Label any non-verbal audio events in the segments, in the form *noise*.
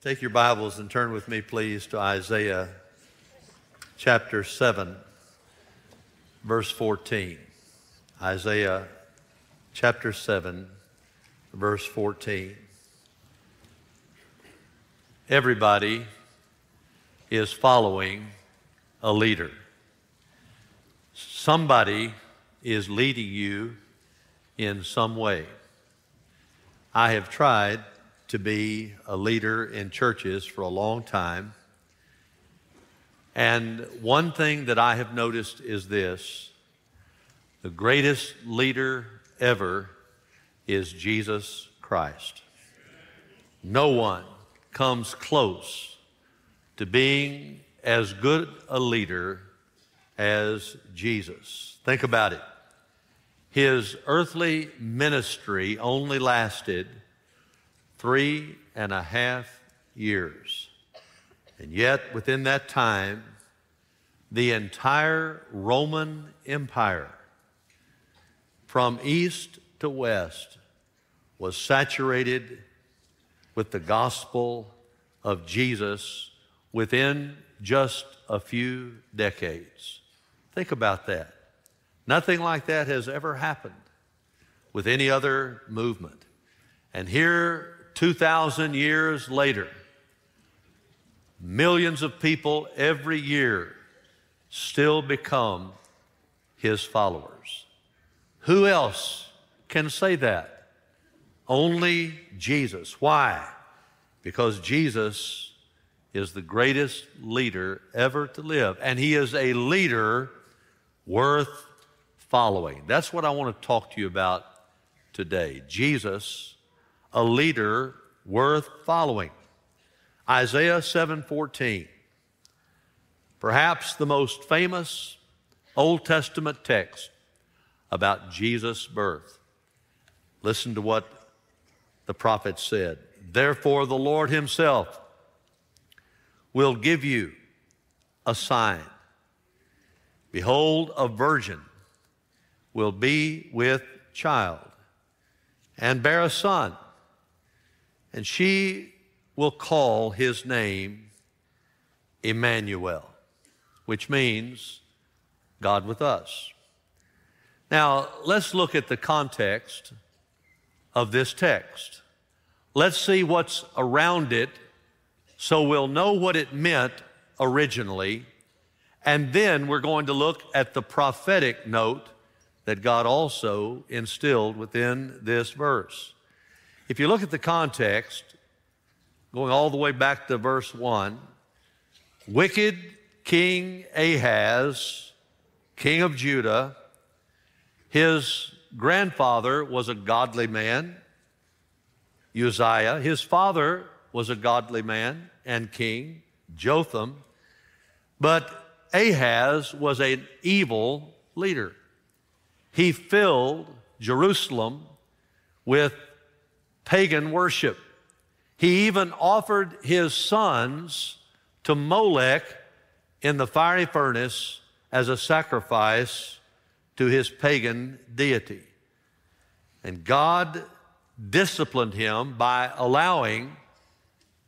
Take your Bibles and turn with me, please, to Isaiah chapter 7, verse 14. Isaiah chapter 7, verse 14. Everybody is following a leader. Somebody is leading you in some way. I have tried to be a leader in churches for a long time. And one thing that I have noticed is this the greatest leader ever is Jesus Christ. No one comes close to being as good a leader as Jesus. Think about it. His earthly ministry only lasted three and a half years. And yet, within that time, the entire Roman Empire, from east to west, was saturated with the gospel of Jesus within just a few decades. Think about that. Nothing like that has ever happened with any other movement. And here 2,000 years later, millions of people every year still become his followers. Who else can say that? Only Jesus. Why? Because Jesus is the greatest leader ever to live, and he is a leader worth following. That's what I want to talk to you about today. Jesus a leader worth following. Isaiah 7:14. Perhaps the most famous Old Testament text about Jesus' birth. Listen to what the prophet said. Therefore the Lord himself will give you a sign. Behold, a virgin will be with child and bear a son and she will call his name Emmanuel, which means God with us. Now, let's look at the context of this text. Let's see what's around it so we'll know what it meant originally. And then we're going to look at the prophetic note that God also instilled within this verse. If you look at the context, going all the way back to verse 1, wicked King Ahaz, king of Judah, his grandfather was a godly man, Uzziah. His father was a godly man and king, Jotham. But Ahaz was an evil leader. He filled Jerusalem with pagan worship. He even offered his sons to Molech in the fiery furnace as a sacrifice to his pagan deity. And God disciplined him by allowing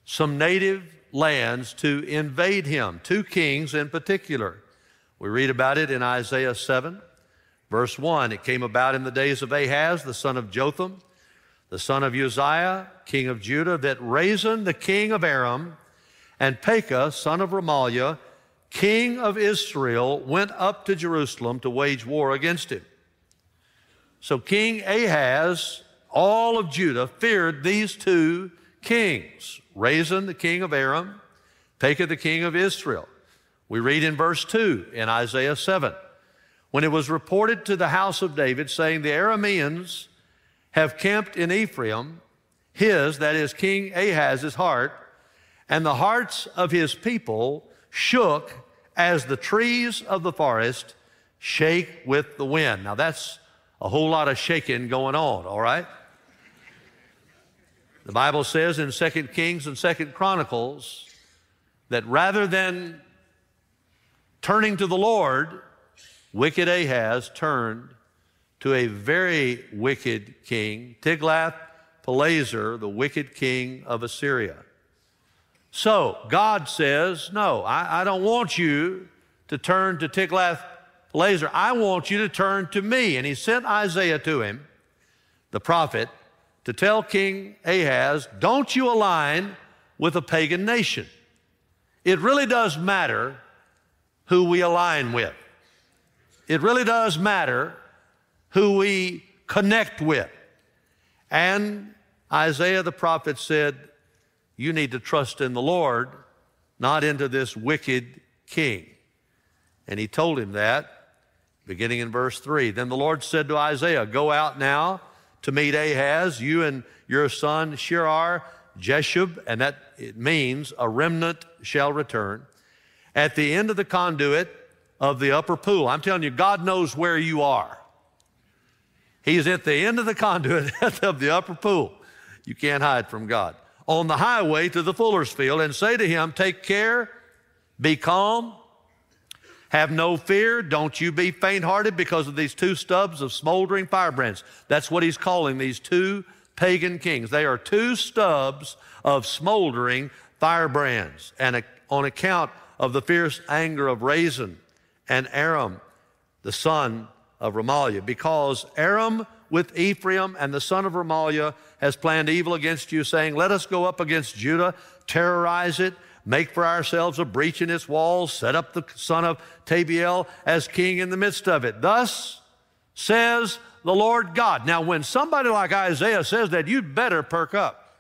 some native lands to invade him, two kings in particular. We read about it in Isaiah 7, verse 1. It came about in the days of Ahaz, the son of Jotham the son of Uzziah, king of Judah, that Rezin, the king of Aram, and Pekah, son of Remaliah, king of Israel, went up to Jerusalem to wage war against him. So King Ahaz, all of Judah, feared these two kings Rezin, the king of Aram, Pekah, the king of Israel. We read in verse 2 in Isaiah 7 when it was reported to the house of David, saying, The Arameans have camped in Ephraim, his, that is King Ahaz's heart, and the hearts of his people shook as the trees of the forest shake with the wind. Now that's a whole lot of shaking going on, all right? The Bible says in 2 Kings and 2 Chronicles that rather than turning to the Lord, wicked Ahaz turned to a very wicked king, Tiglath Pileser, the wicked king of Assyria. So God says, No, I, I don't want you to turn to Tiglath-Pileser. I want you to turn to me. And he sent Isaiah to him, the prophet, to tell King Ahaz, Don't you align with a pagan nation. It really does matter who we align with. It really does matter who we connect with. And Isaiah the prophet said, You need to trust in the Lord, not into this wicked king. And he told him that, beginning in verse 3. Then the Lord said to Isaiah, Go out now to meet Ahaz, you and your son Shear Jeshub, and that it means a remnant shall return, at the end of the conduit of the upper pool. I'm telling you, God knows where you are. He's at the end of the conduit *laughs* of the upper pool. You can't hide from God. On the highway to the fuller's field, and say to him, Take care, be calm, have no fear, don't you be faint hearted because of these two stubs of smoldering firebrands. That's what he's calling these two pagan kings. They are two stubs of smoldering firebrands. And on account of the fierce anger of Rezin and Aram, the son of Remaliah, because Aram with Ephraim and the son of Remaliah has planned evil against you, saying, Let us go up against Judah, terrorize it, make for ourselves a breach in its walls, set up the son of Tabiel as king in the midst of it. Thus says the Lord God. Now, when somebody like Isaiah says that, you'd better perk up.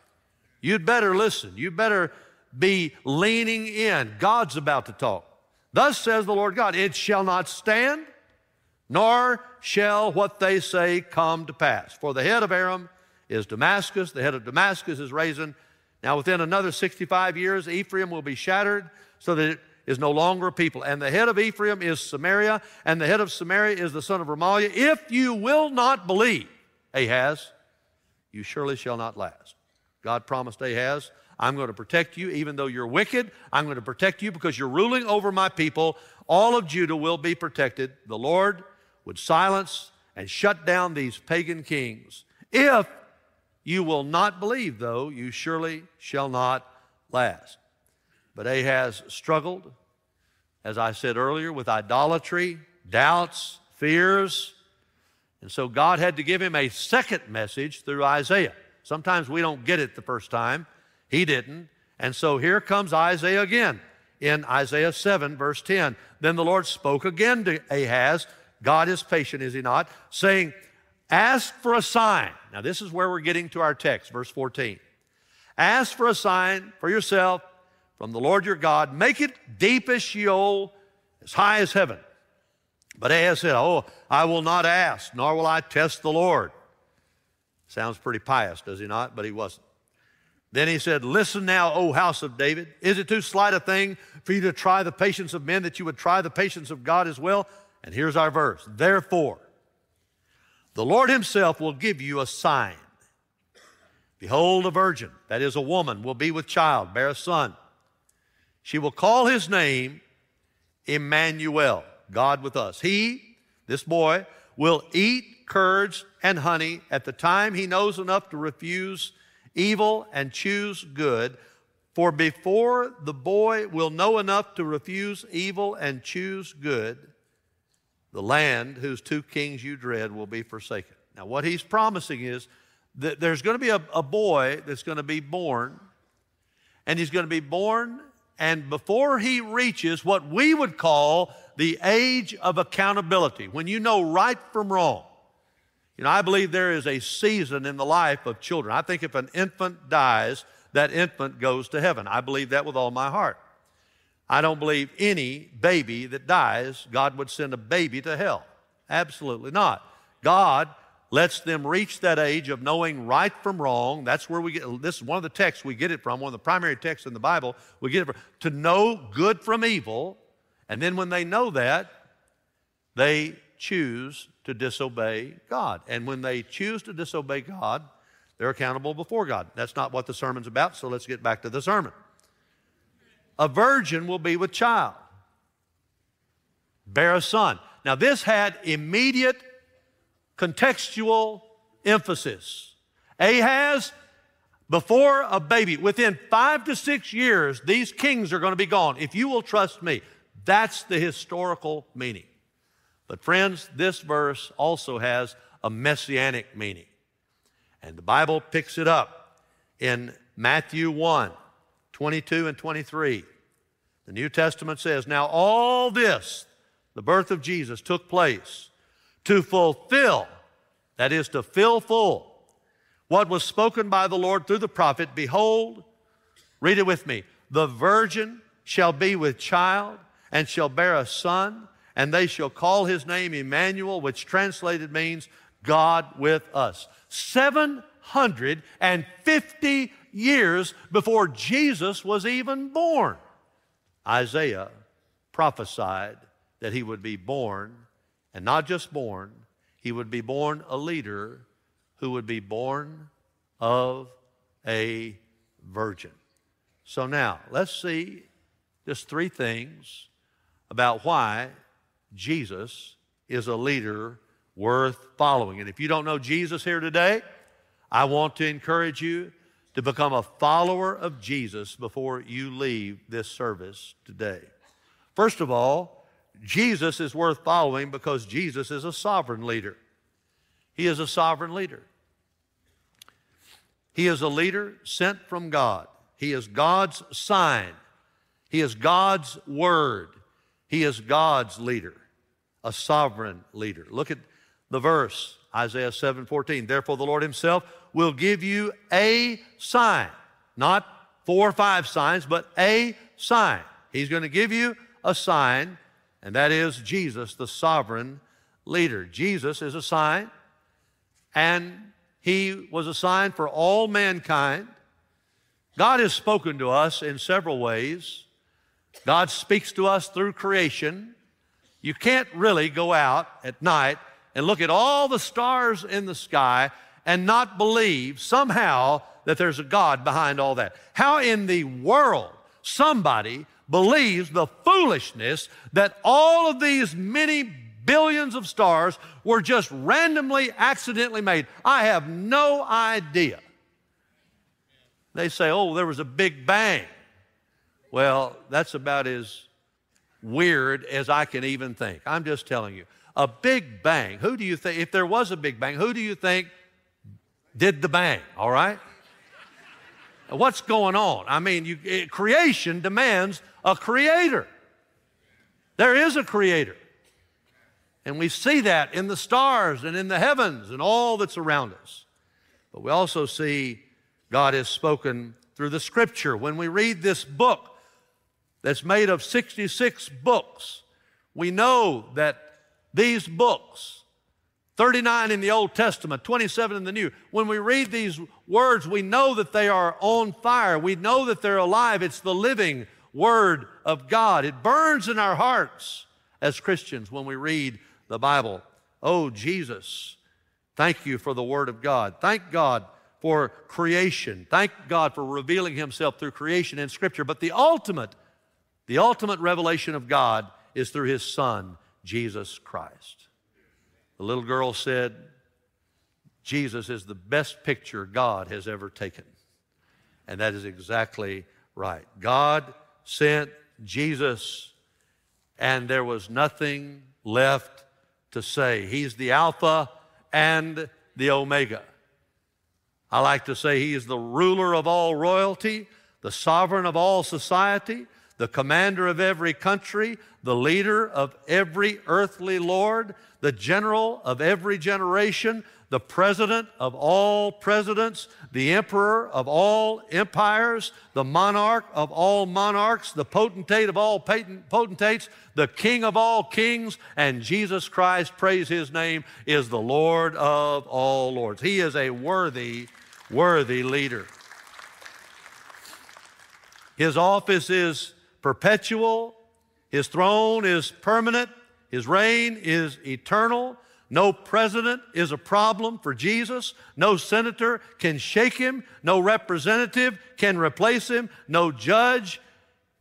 You'd better listen. You better be leaning in. God's about to talk. Thus says the Lord God, it shall not stand, nor shall what they say come to pass. For the head of Aram is Damascus, the head of Damascus is Rezin. Now, within another 65 years, Ephraim will be shattered so that it is no longer a people. And the head of Ephraim is Samaria, and the head of Samaria is the son of Remaliah. If you will not believe, Ahaz, you surely shall not last. God promised Ahaz, I'm going to protect you even though you're wicked. I'm going to protect you because you're ruling over my people. All of Judah will be protected. The Lord would silence and shut down these pagan kings. If you will not believe, though, you surely shall not last. But Ahaz struggled, as I said earlier, with idolatry, doubts, fears. And so God had to give him a second message through Isaiah. Sometimes we don't get it the first time. He didn't. And so here comes Isaiah again in Isaiah 7, verse 10. Then the Lord spoke again to Ahaz. God is patient, is he not? Saying, Ask for a sign. Now, this is where we're getting to our text, verse 14. Ask for a sign for yourself from the Lord your God. Make it deep as Sheol, as high as heaven. But Ahaz said, Oh, I will not ask, nor will I test the Lord. Sounds pretty pious, does he not? But he wasn't. Then he said, Listen now, O house of David. Is it too slight a thing for you to try the patience of men that you would try the patience of God as well? And here's our verse Therefore, the Lord Himself will give you a sign. Behold, a virgin, that is a woman, will be with child, bear a son. She will call his name Emmanuel, God with us. He, this boy, will eat curds and honey at the time he knows enough to refuse evil and choose good. For before the boy will know enough to refuse evil and choose good, the land whose two kings you dread will be forsaken. Now, what he's promising is that there's going to be a, a boy that's going to be born, and he's going to be born, and before he reaches what we would call the age of accountability, when you know right from wrong. You know, I believe there is a season in the life of children. I think if an infant dies, that infant goes to heaven. I believe that with all my heart. I don't believe any baby that dies, God would send a baby to hell. Absolutely not. God lets them reach that age of knowing right from wrong. That's where we get this is one of the texts we get it from, one of the primary texts in the Bible. We get it from to know good from evil. And then when they know that, they choose to disobey God. And when they choose to disobey God, they're accountable before God. That's not what the sermon's about, so let's get back to the sermon a virgin will be with child, bear a son. Now, this had immediate contextual emphasis. Ahaz, Before a baby, within five to six years, these kings are going to be gone. If you will trust me, that's the historical meaning. But, friends, this verse also has a messianic meaning. And the Bible picks it up in Matthew 1 22 and 23. The New Testament says, Now all this, the birth of Jesus, took place to fulfill, that is, to fill full what was spoken by the Lord through the prophet Behold, read it with me, the virgin shall be with child and shall bear a son, and they shall call his name Emmanuel, which translated means God with us. 750 years before Jesus was even born, Isaiah prophesied that he would be born, and not just born, he would be born a leader who would be born of a virgin. So now, let's see just three things about why Jesus is a leader worth following. And if you don't know Jesus here today, I want to encourage you to become a follower of Jesus before you leave this service today. First of all, Jesus is worth following because Jesus is a sovereign leader. He is a sovereign leader. He is a leader sent from God. He is God's sign. He is God's word. He is God's leader, a sovereign leader. Look at the verse, Isaiah 7 14. Therefore, the Lord Himself will give you a sign, not four or five signs, but a sign. He's going to give you a sign, and that is Jesus, the sovereign leader. Jesus is a sign, and he was a sign for all mankind. God has spoken to us in several ways. God speaks to us through creation. You can't really go out at night and look at all the stars in the sky and not believe somehow that there's a God behind all that. How in the world somebody believes the foolishness that all of these many billions of stars were just randomly, accidentally made. I have no idea. They say, oh, there was a big bang. Well, that's about as weird as I can even think. I'm just telling you. A big bang. Who do you think, if there was a big bang, who do you think did the bang? All right? What's going on? I mean, you, it, creation demands a creator. There is a creator. And we see that in the stars and in the heavens and all that's around us. But we also see God has spoken through the scripture. When we read this book that's made of 66 books, we know that these books, 39 in the Old Testament, 27 in the New, when we read these words, we know that they are on fire. We know that they're alive. It's the living Word of God. It burns in our hearts as Christians when we read the Bible. Oh, Jesus, thank you for the Word of God. Thank God for creation. Thank God for revealing Himself through creation in Scripture. But the ultimate, the ultimate revelation of God is through His Son, Jesus Christ. The little girl said, Jesus is the best picture God has ever taken. And that is exactly right. God sent Jesus, and there was nothing left to say. He's the Alpha and the Omega. I like to say he is the ruler of all royalty, the sovereign of all society, the commander of every country, the leader of every earthly lord, the general of every generation, the president of all presidents, the emperor of all empires, the monarch of all monarchs, the potentate of all potentates, the king of all kings, and Jesus Christ, praise his name, is the Lord of all lords. He is a worthy, worthy leader. His office is perpetual, his throne is permanent, his reign is eternal. No president is a problem for Jesus. No senator can shake him. No representative can replace him. No judge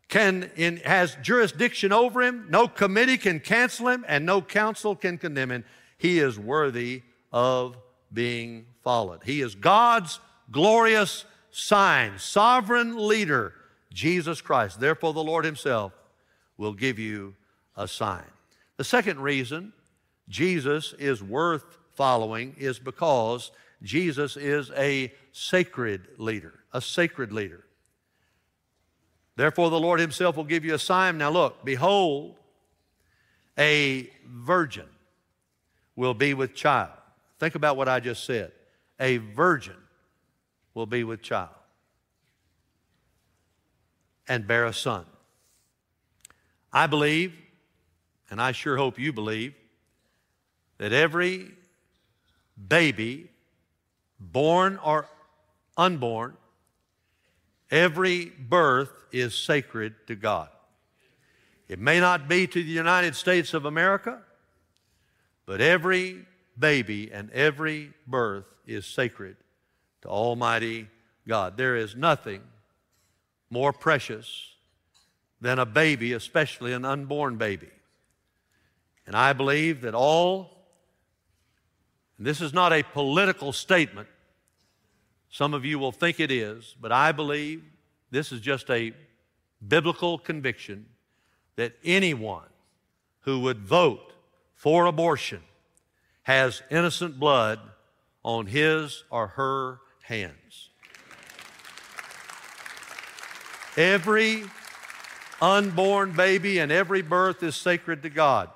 can in, has jurisdiction over him. No committee can cancel him, and no council can condemn him. He is worthy of being followed. He is God's glorious sign, sovereign leader, Jesus Christ. Therefore, the Lord Himself will give you a sign. The second reason Jesus is worth following is because Jesus is a sacred leader, a sacred leader. Therefore, the Lord Himself will give you a sign. Now, look, behold, a virgin will be with child. Think about what I just said. A virgin will be with child and bear a son. I believe, and I sure hope you believe, that every baby, born or unborn, every birth is sacred to God. It may not be to the United States of America, but every baby and every birth is sacred to Almighty God. There is nothing more precious than a baby, especially an unborn baby. And I believe that all, this is not a political statement, some of you will think it is, but I believe this is just a biblical conviction that anyone who would vote for abortion has innocent blood on his or her hands. Every unborn baby and every birth is sacred to God.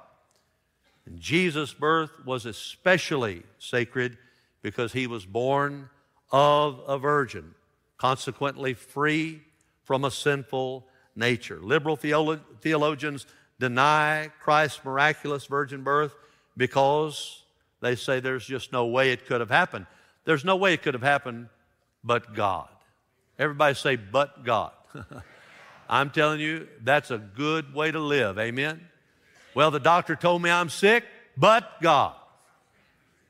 And Jesus' birth was especially sacred because he was born of a virgin, consequently free from a sinful nature. Liberal theolo- theologians deny Christ's miraculous virgin birth because they say there's just no way it could have happened. There's no way it could have happened but God. Everybody say, but God. *laughs* I'm telling you, that's a good way to live. Amen? Well, the doctor told me I'm sick, but God.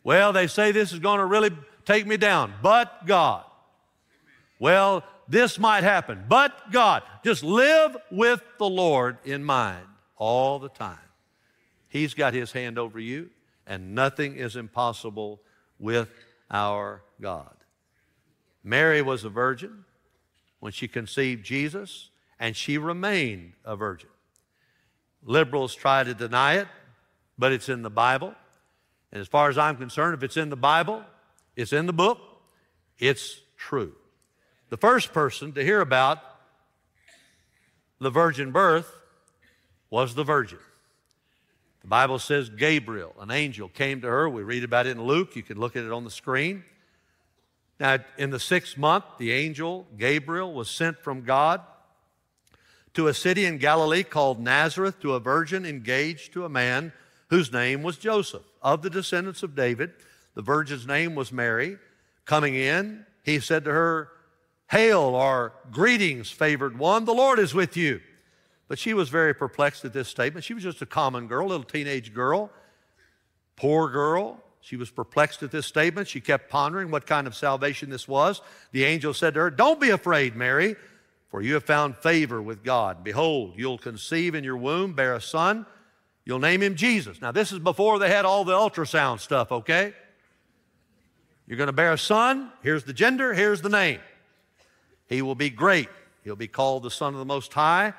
Well, they say this is going to really take me down, but God. Well, this might happen, but God. Just live with the Lord in mind all the time. He's got His hand over you, and nothing is impossible with our God. Mary was a virgin when she conceived Jesus, and she remained a virgin. Liberals try to deny it, but it's in the Bible. And as far as I'm concerned, if it's in the Bible, it's in the book, it's true. The first person to hear about the virgin birth was the virgin. The Bible says Gabriel, an angel, came to her. We read about it in Luke. You can look at it on the screen. Now, in the sixth month, the angel Gabriel was sent from God to a city in Galilee called Nazareth to a virgin engaged to a man whose name was Joseph, of the descendants of David. The virgin's name was Mary. Coming in, he said to her, Hail, or greetings, favored one, the Lord is with you. But she was very perplexed at this statement. She was just a common girl, a little teenage girl, poor girl. She was perplexed at this statement. She kept pondering what kind of salvation this was. The angel said to her, Don't be afraid, Mary, for you have found favor with God. Behold, you'll conceive in your womb, bear a son. You'll name him Jesus. Now, this is before they had all the ultrasound stuff, okay? You're going to bear a son. Here's the gender, here's the name. He will be great. He'll be called the Son of the Most High.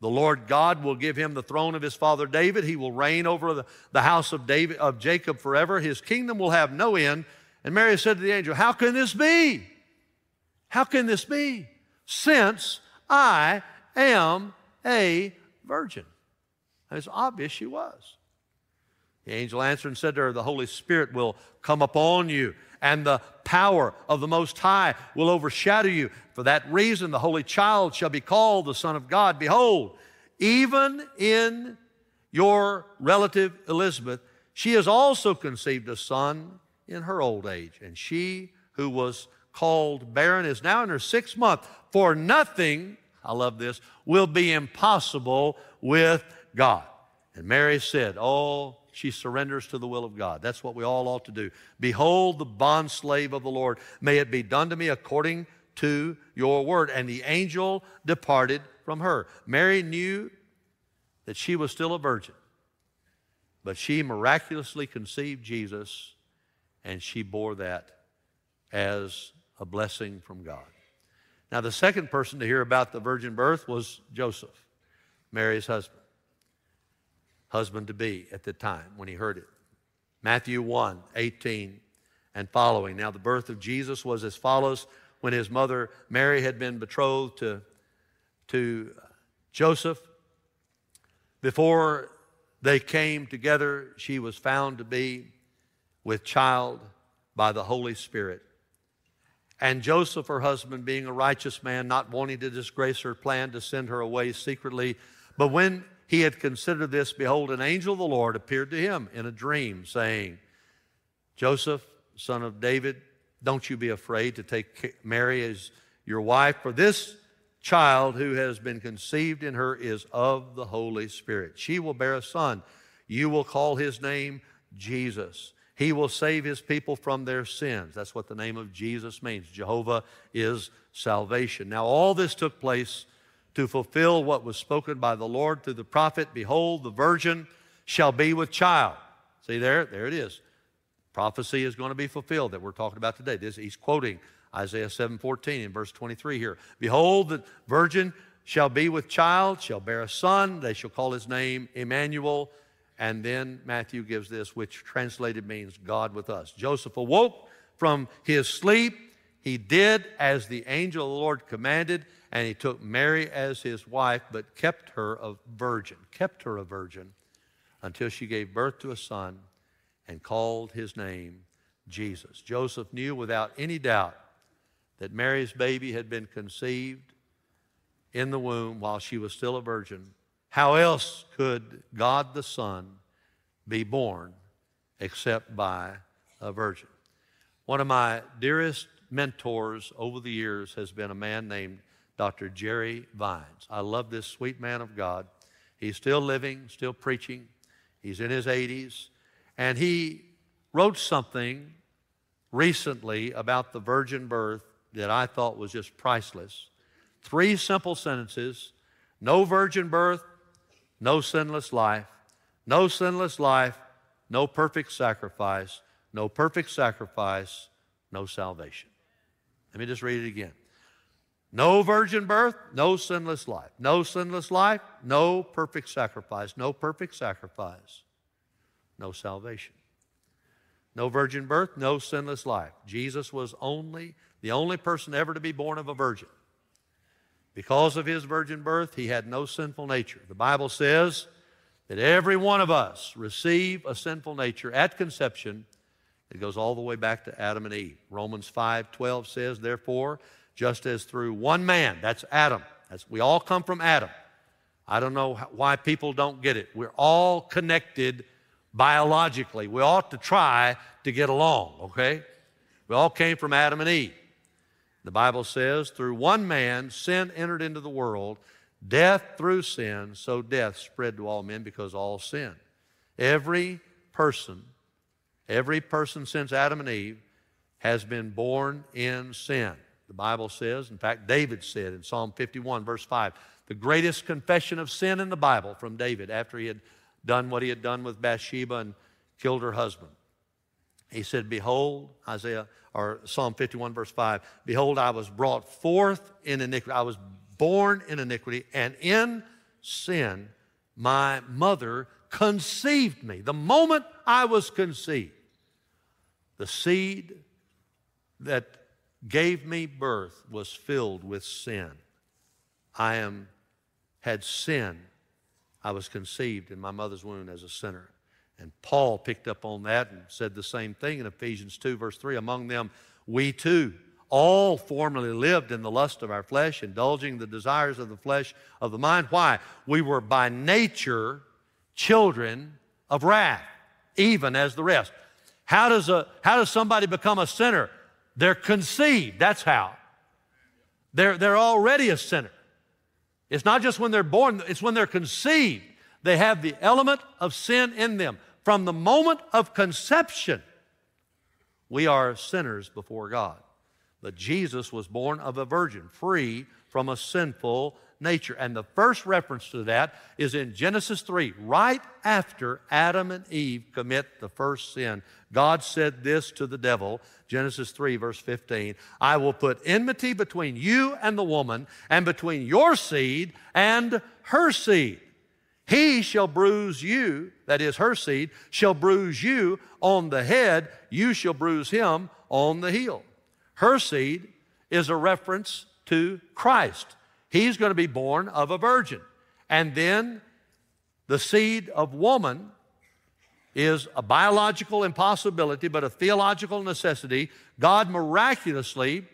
The Lord God will give him the throne of his father David. He will reign over the, the house of David of Jacob forever. His kingdom will have no end. And Mary said to the angel, How can this be? How can this be? Since I am a virgin. And it's obvious she was. The angel answered and said to her, The Holy Spirit will come upon you, and the power of the Most High will overshadow you. For that reason, the Holy Child shall be called the Son of God. Behold, even in your relative Elizabeth, she has also conceived a son in her old age. And she who was called barren is now in her sixth month. For nothing, I love this, will be impossible with God. And Mary said, Oh, she surrenders to the will of God. That's what we all ought to do. Behold, the bondslave of the Lord. May it be done to me according to your word. And the angel departed from her. Mary knew that she was still a virgin, but she miraculously conceived Jesus, and she bore that as a blessing from God. Now, the second person to hear about the virgin birth was Joseph, Mary's husband, husband to be at the time when he heard it. Matthew 1 18 and following. Now, the birth of Jesus was as follows when his mother Mary had been betrothed to, to Joseph. Before they came together, she was found to be with child by the Holy Spirit. And Joseph, her husband, being a righteous man, not wanting to disgrace her, planned to send her away secretly. But when he had considered this, behold, an angel of the Lord appeared to him in a dream, saying, Joseph, son of David, don't you be afraid to take Mary as your wife, for this child who has been conceived in her is of the Holy Spirit. She will bear a son. You will call his name Jesus. He will save his people from their sins. That's what the name of Jesus means. Jehovah is salvation. Now, all this took place to fulfill what was spoken by the Lord through the prophet Behold, the virgin shall be with child. See there? There it is. Prophecy is going to be fulfilled that we're talking about today. This, he's quoting Isaiah 7:14 in verse 23 here. Behold, the virgin shall be with child, shall bear a son, they shall call his name Emmanuel and then Matthew gives this, which translated means God with us. Joseph awoke from his sleep. He did as the angel of the Lord commanded, and he took Mary as his wife, but kept her a virgin, kept her a virgin until she gave birth to a son and called his name Jesus. Joseph knew without any doubt that Mary's baby had been conceived in the womb while she was still a virgin how else could God the Son be born except by a virgin? One of my dearest mentors over the years has been a man named Dr. Jerry Vines. I love this sweet man of God. He's still living, still preaching. He's in his 80s. And he wrote something recently about the virgin birth that I thought was just priceless. Three simple sentences no virgin birth, no sinless life, no sinless life, no perfect sacrifice, no perfect sacrifice, no salvation. Let me just read it again. No virgin birth, no sinless life. No sinless life, no perfect sacrifice. No perfect sacrifice, no salvation. No virgin birth, no sinless life. Jesus was only the only person ever to be born of a virgin. Because of his virgin birth, he had no sinful nature. The Bible says that every one of us receive a sinful nature at conception. It goes all the way back to Adam and Eve. Romans 5:12 says, "Therefore, just as through one man, that's Adam. That's, we all come from Adam. I don't know why people don't get it. We're all connected biologically. We ought to try to get along, okay? We all came from Adam and Eve. The Bible says, through one man, sin entered into the world, death through sin, so death spread to all men because all sin. Every person, every person since Adam and Eve has been born in sin. The Bible says, in fact, David said in Psalm 51, verse 5, the greatest confession of sin in the Bible from David after he had done what he had done with Bathsheba and killed her husband. He said, Behold, Isaiah or Psalm 51, verse 5 Behold, I was brought forth in iniquity. I was born in iniquity, and in sin my mother conceived me. The moment I was conceived, the seed that gave me birth was filled with sin. I am had sin. I was conceived in my mother's womb as a sinner. And Paul picked up on that and said the same thing in Ephesians 2, verse 3. Among them, we too all formerly lived in the lust of our flesh, indulging the desires of the flesh of the mind. Why? We were by nature children of wrath, even as the rest. How does, a, how does somebody become a sinner? They're conceived. That's how. They're, they're already a sinner. It's not just when they're born, it's when they're conceived. They have the element of sin in them. From the moment of conception, we are sinners before God. But Jesus was born of a virgin, free from a sinful nature. And the first reference to that is in Genesis 3, right after Adam and Eve commit the first sin. God said this to the devil, Genesis 3, verse 15 I will put enmity between you and the woman, and between your seed and her seed. He shall bruise you, that is her seed, shall bruise you on the head, you shall bruise him on the heel. Her seed is a reference to Christ. He's going to be born of a virgin. And then the seed of woman is a biological impossibility, but a theological necessity. God miraculously,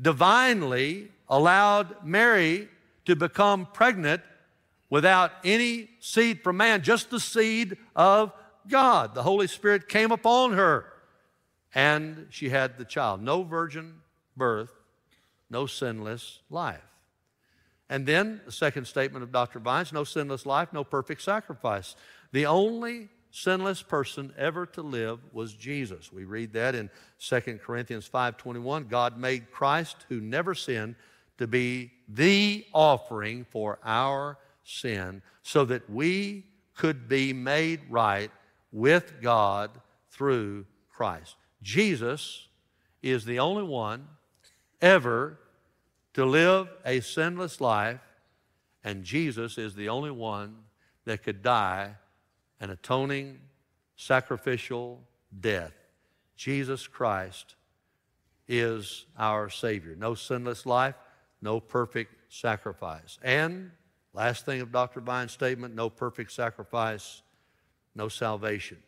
divinely allowed Mary to become pregnant without any seed from man, just the seed of God. The Holy Spirit came upon her and she had the child. No virgin birth, no sinless life. And then the second statement of Dr. Vines no sinless life, no perfect sacrifice. The only sinless person ever to live was Jesus. We read that in 2 Corinthians 5:21. God made Christ who never sinned to be the offering for our sin so that we could be made right with God through Christ. Jesus is the only one ever to live a sinless life, and Jesus is the only one that could die an atoning, sacrificial death. Jesus Christ is our Savior. No sinless life, no perfect sacrifice. And, last thing of Dr. Vines' statement no perfect sacrifice, no salvation.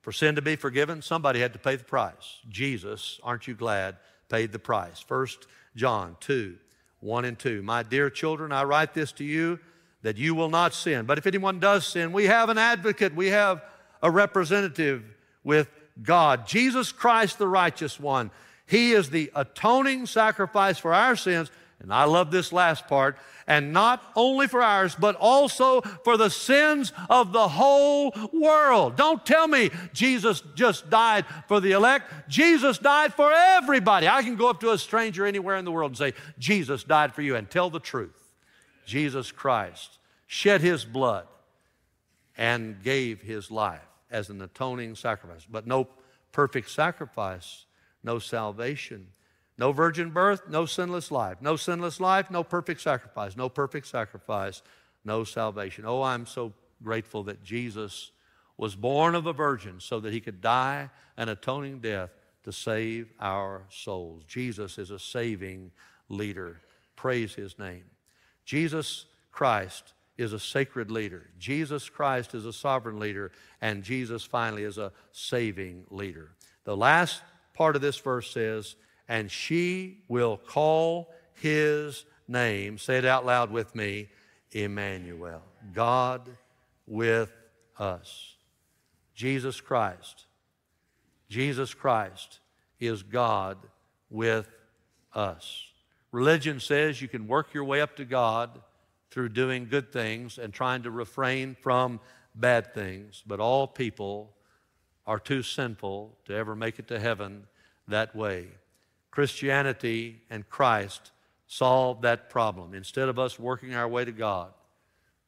For sin to be forgiven, somebody had to pay the price. Jesus, aren't you glad, paid the price. First John 2, 1 and 2. My dear children, I write this to you that you will not sin. But if anyone does sin, we have an advocate, we have a representative with God, Jesus Christ, the righteous one. He is the atoning sacrifice for our sins and I love this last part. And not only for ours, but also for the sins of the whole world. Don't tell me Jesus just died for the elect. Jesus died for everybody. I can go up to a stranger anywhere in the world and say, Jesus died for you, and tell the truth. Jesus Christ shed his blood and gave his life as an atoning sacrifice. But no perfect sacrifice, no salvation. No virgin birth, no sinless life. No sinless life, no perfect sacrifice. No perfect sacrifice, no salvation. Oh, I'm so grateful that Jesus was born of a virgin so that he could die an atoning death to save our souls. Jesus is a saving leader. Praise his name. Jesus Christ is a sacred leader. Jesus Christ is a sovereign leader. And Jesus finally is a saving leader. The last part of this verse says, and she will call his name. Say it out loud with me Emmanuel. God with us. Jesus Christ. Jesus Christ is God with us. Religion says you can work your way up to God through doing good things and trying to refrain from bad things, but all people are too sinful to ever make it to heaven that way. Christianity and Christ solved that problem. Instead of us working our way to God,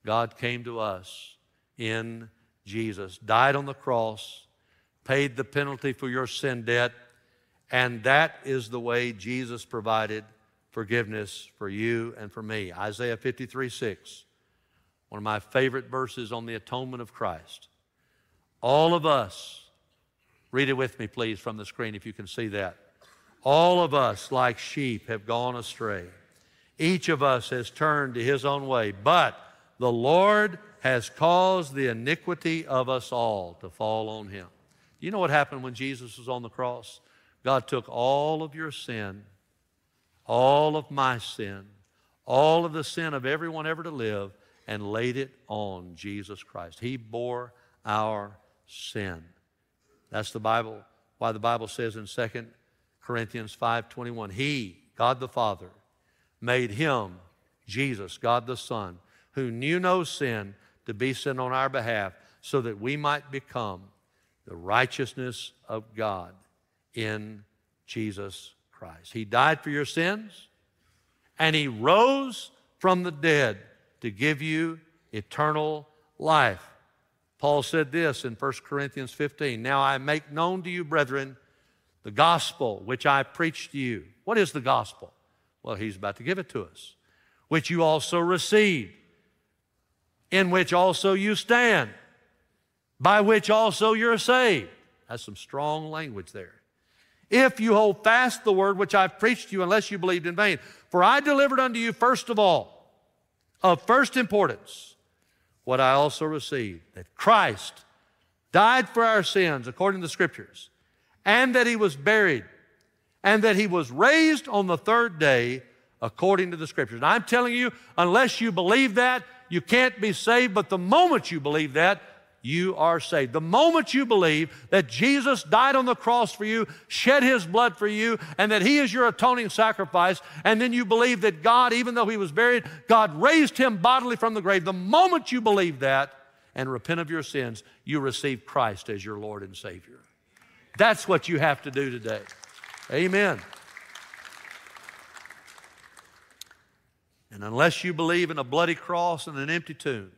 God came to us in Jesus, died on the cross, paid the penalty for your sin debt, and that is the way Jesus provided forgiveness for you and for me. Isaiah 53 6, one of my favorite verses on the atonement of Christ. All of us, read it with me, please, from the screen if you can see that. All of us, like sheep, have gone astray. Each of us has turned to his own way, but the Lord has caused the iniquity of us all to fall on him. You know what happened when Jesus was on the cross? God took all of your sin, all of my sin, all of the sin of everyone ever to live, and laid it on Jesus Christ. He bore our sin. That's the Bible, why the Bible says in 2 Corinthians 5:21. He, God the Father, made him, Jesus, God the Son, who knew no sin, to be sin on our behalf, so that we might become the righteousness of God in Jesus Christ. He died for your sins, and he rose from the dead to give you eternal life. Paul said this in 1 Corinthians 15 Now I make known to you, brethren, the gospel which I preached to you. What is the gospel? Well, he's about to give it to us. Which you also received, in which also you stand, by which also you're saved. That's some strong language there. If you hold fast the word which I've preached to you, unless you believed in vain. For I delivered unto you first of all, of first importance, what I also received that Christ died for our sins according to the Scriptures, and that he was buried, and that he was raised on the third day according to the Scriptures. And I'm telling you, unless you believe that, you can't be saved. But the moment you believe that, you are saved. The moment you believe that Jesus died on the cross for you, shed his blood for you, and that he is your atoning sacrifice, and then you believe that God, even though he was buried, God raised him bodily from the grave, the moment you believe that and repent of your sins, you receive Christ as your Lord and Savior. That's what you have to do today. Amen. And unless you believe in a bloody cross and an empty tomb,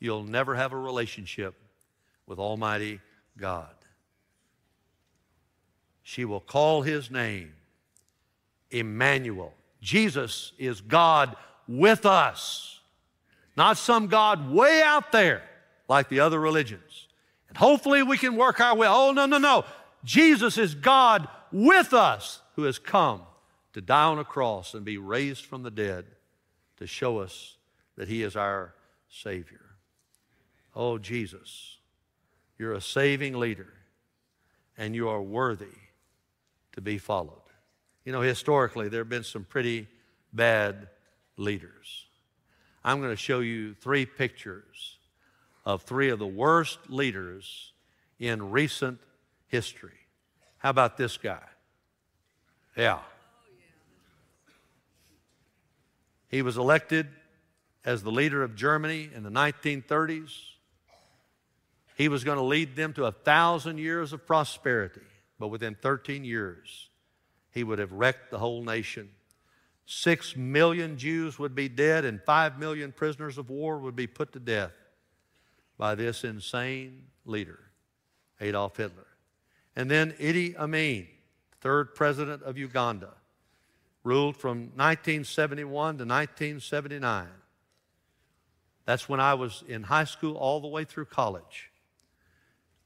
you'll never have a relationship with Almighty God. She will call his name Emmanuel. Jesus is God with us, not some God way out there like the other religions. And hopefully we can work our way. Oh, no, no, no. Jesus is God with us who has come to die on a cross and be raised from the dead to show us that he is our Savior. Oh, Jesus, you're a saving leader and you are worthy to be followed. You know, historically, there have been some pretty bad leaders. I'm going to show you three pictures of three of the worst leaders in recent history. How about this guy? Yeah. He was elected as the leader of Germany in the 1930s. He was going to lead them to a thousand years of prosperity, but within 13 years, he would have wrecked the whole nation. Six million Jews would be dead, and five million prisoners of war would be put to death by this insane leader, Adolf Hitler. And then Idi Amin, third president of Uganda, ruled from 1971 to 1979. That's when I was in high school all the way through college.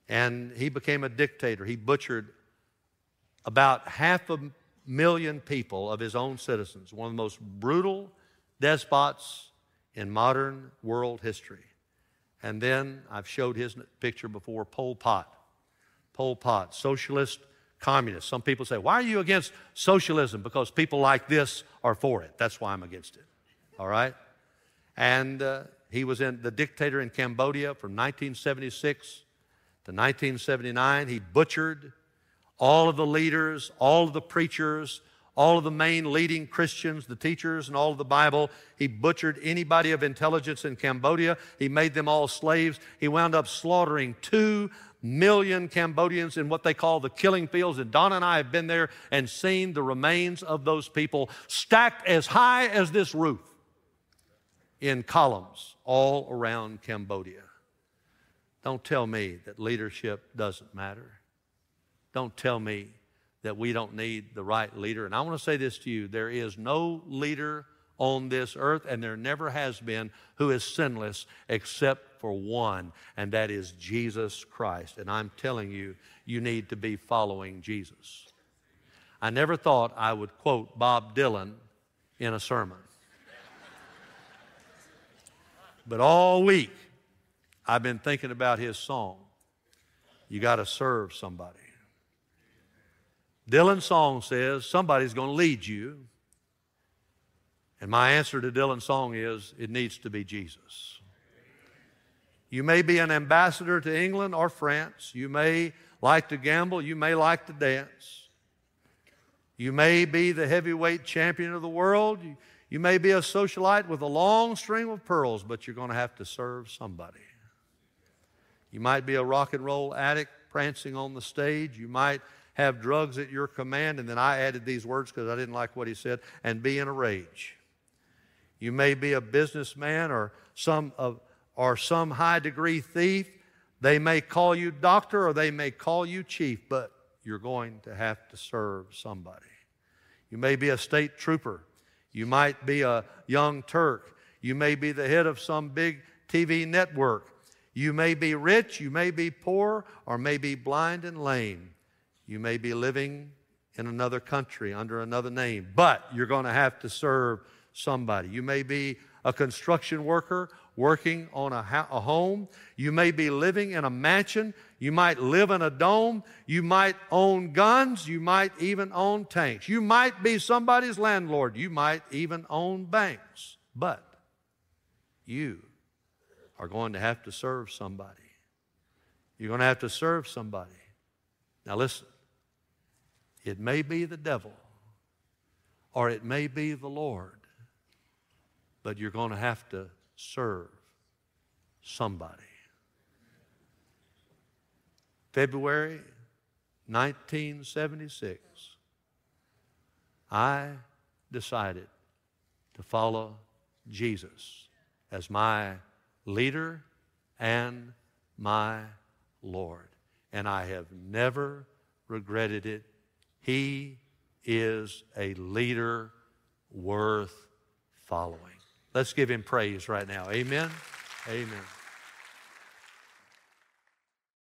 And he became a dictator. He butchered about half a million people of his own citizens, one of the most brutal despots in modern world history. And then I've showed his picture before Pol Pot. Pol Pot, socialist communist. Some people say, Why are you against socialism? Because people like this are for it. That's why I'm against it. All right? And uh, he was in the dictator in Cambodia from 1976 to 1979. He butchered all of the leaders, all of the preachers, all of the main leading Christians, the teachers, and all of the Bible. He butchered anybody of intelligence in Cambodia. He made them all slaves. He wound up slaughtering two million Cambodians in what they call the killing fields. And Don and I have been there and seen the remains of those people stacked as high as this roof in columns all around Cambodia. Don't tell me that leadership doesn't matter. Don't tell me that we don't need the right leader. And I want to say this to you there is no leader on this earth, and there never has been, who is sinless except for one, and that is Jesus Christ. And I'm telling you, you need to be following Jesus. I never thought I would quote Bob Dylan in a sermon. But all week, I've been thinking about his song, You Got to Serve Somebody. Dylan's song says, Somebody's going to lead you. And my answer to Dylan's song is, It needs to be Jesus. You may be an ambassador to England or France. You may like to gamble. You may like to dance. You may be the heavyweight champion of the world. You, you may be a socialite with a long string of pearls, but you're going to have to serve somebody. You might be a rock and roll addict prancing on the stage. You might have drugs at your command. And then I added these words because I didn't like what he said and be in a rage. You may be a businessman or some, or some high degree thief. They may call you doctor or they may call you chief, but you're going to have to serve somebody. You may be a state trooper. You might be a young Turk. You may be the head of some big TV network. You may be rich, you may be poor, or may be blind and lame. You may be living in another country under another name, but you're going to have to serve somebody. You may be a construction worker working on a, a, home. You may be living in a mansion. You might live in a dome. You might own guns. You might even own tanks. You might be somebody's landlord. You might even own banks. But you are going to have to serve somebody. You're going to have to serve somebody. Now, listen. It may be the devil, or it may be the Lord, but you're going to have to serve somebody. February 1976, I decided to follow Jesus as my leader and my Lord. And I have never regretted it he is a leader worth following. Let's give him praise right now. Amen. Amen.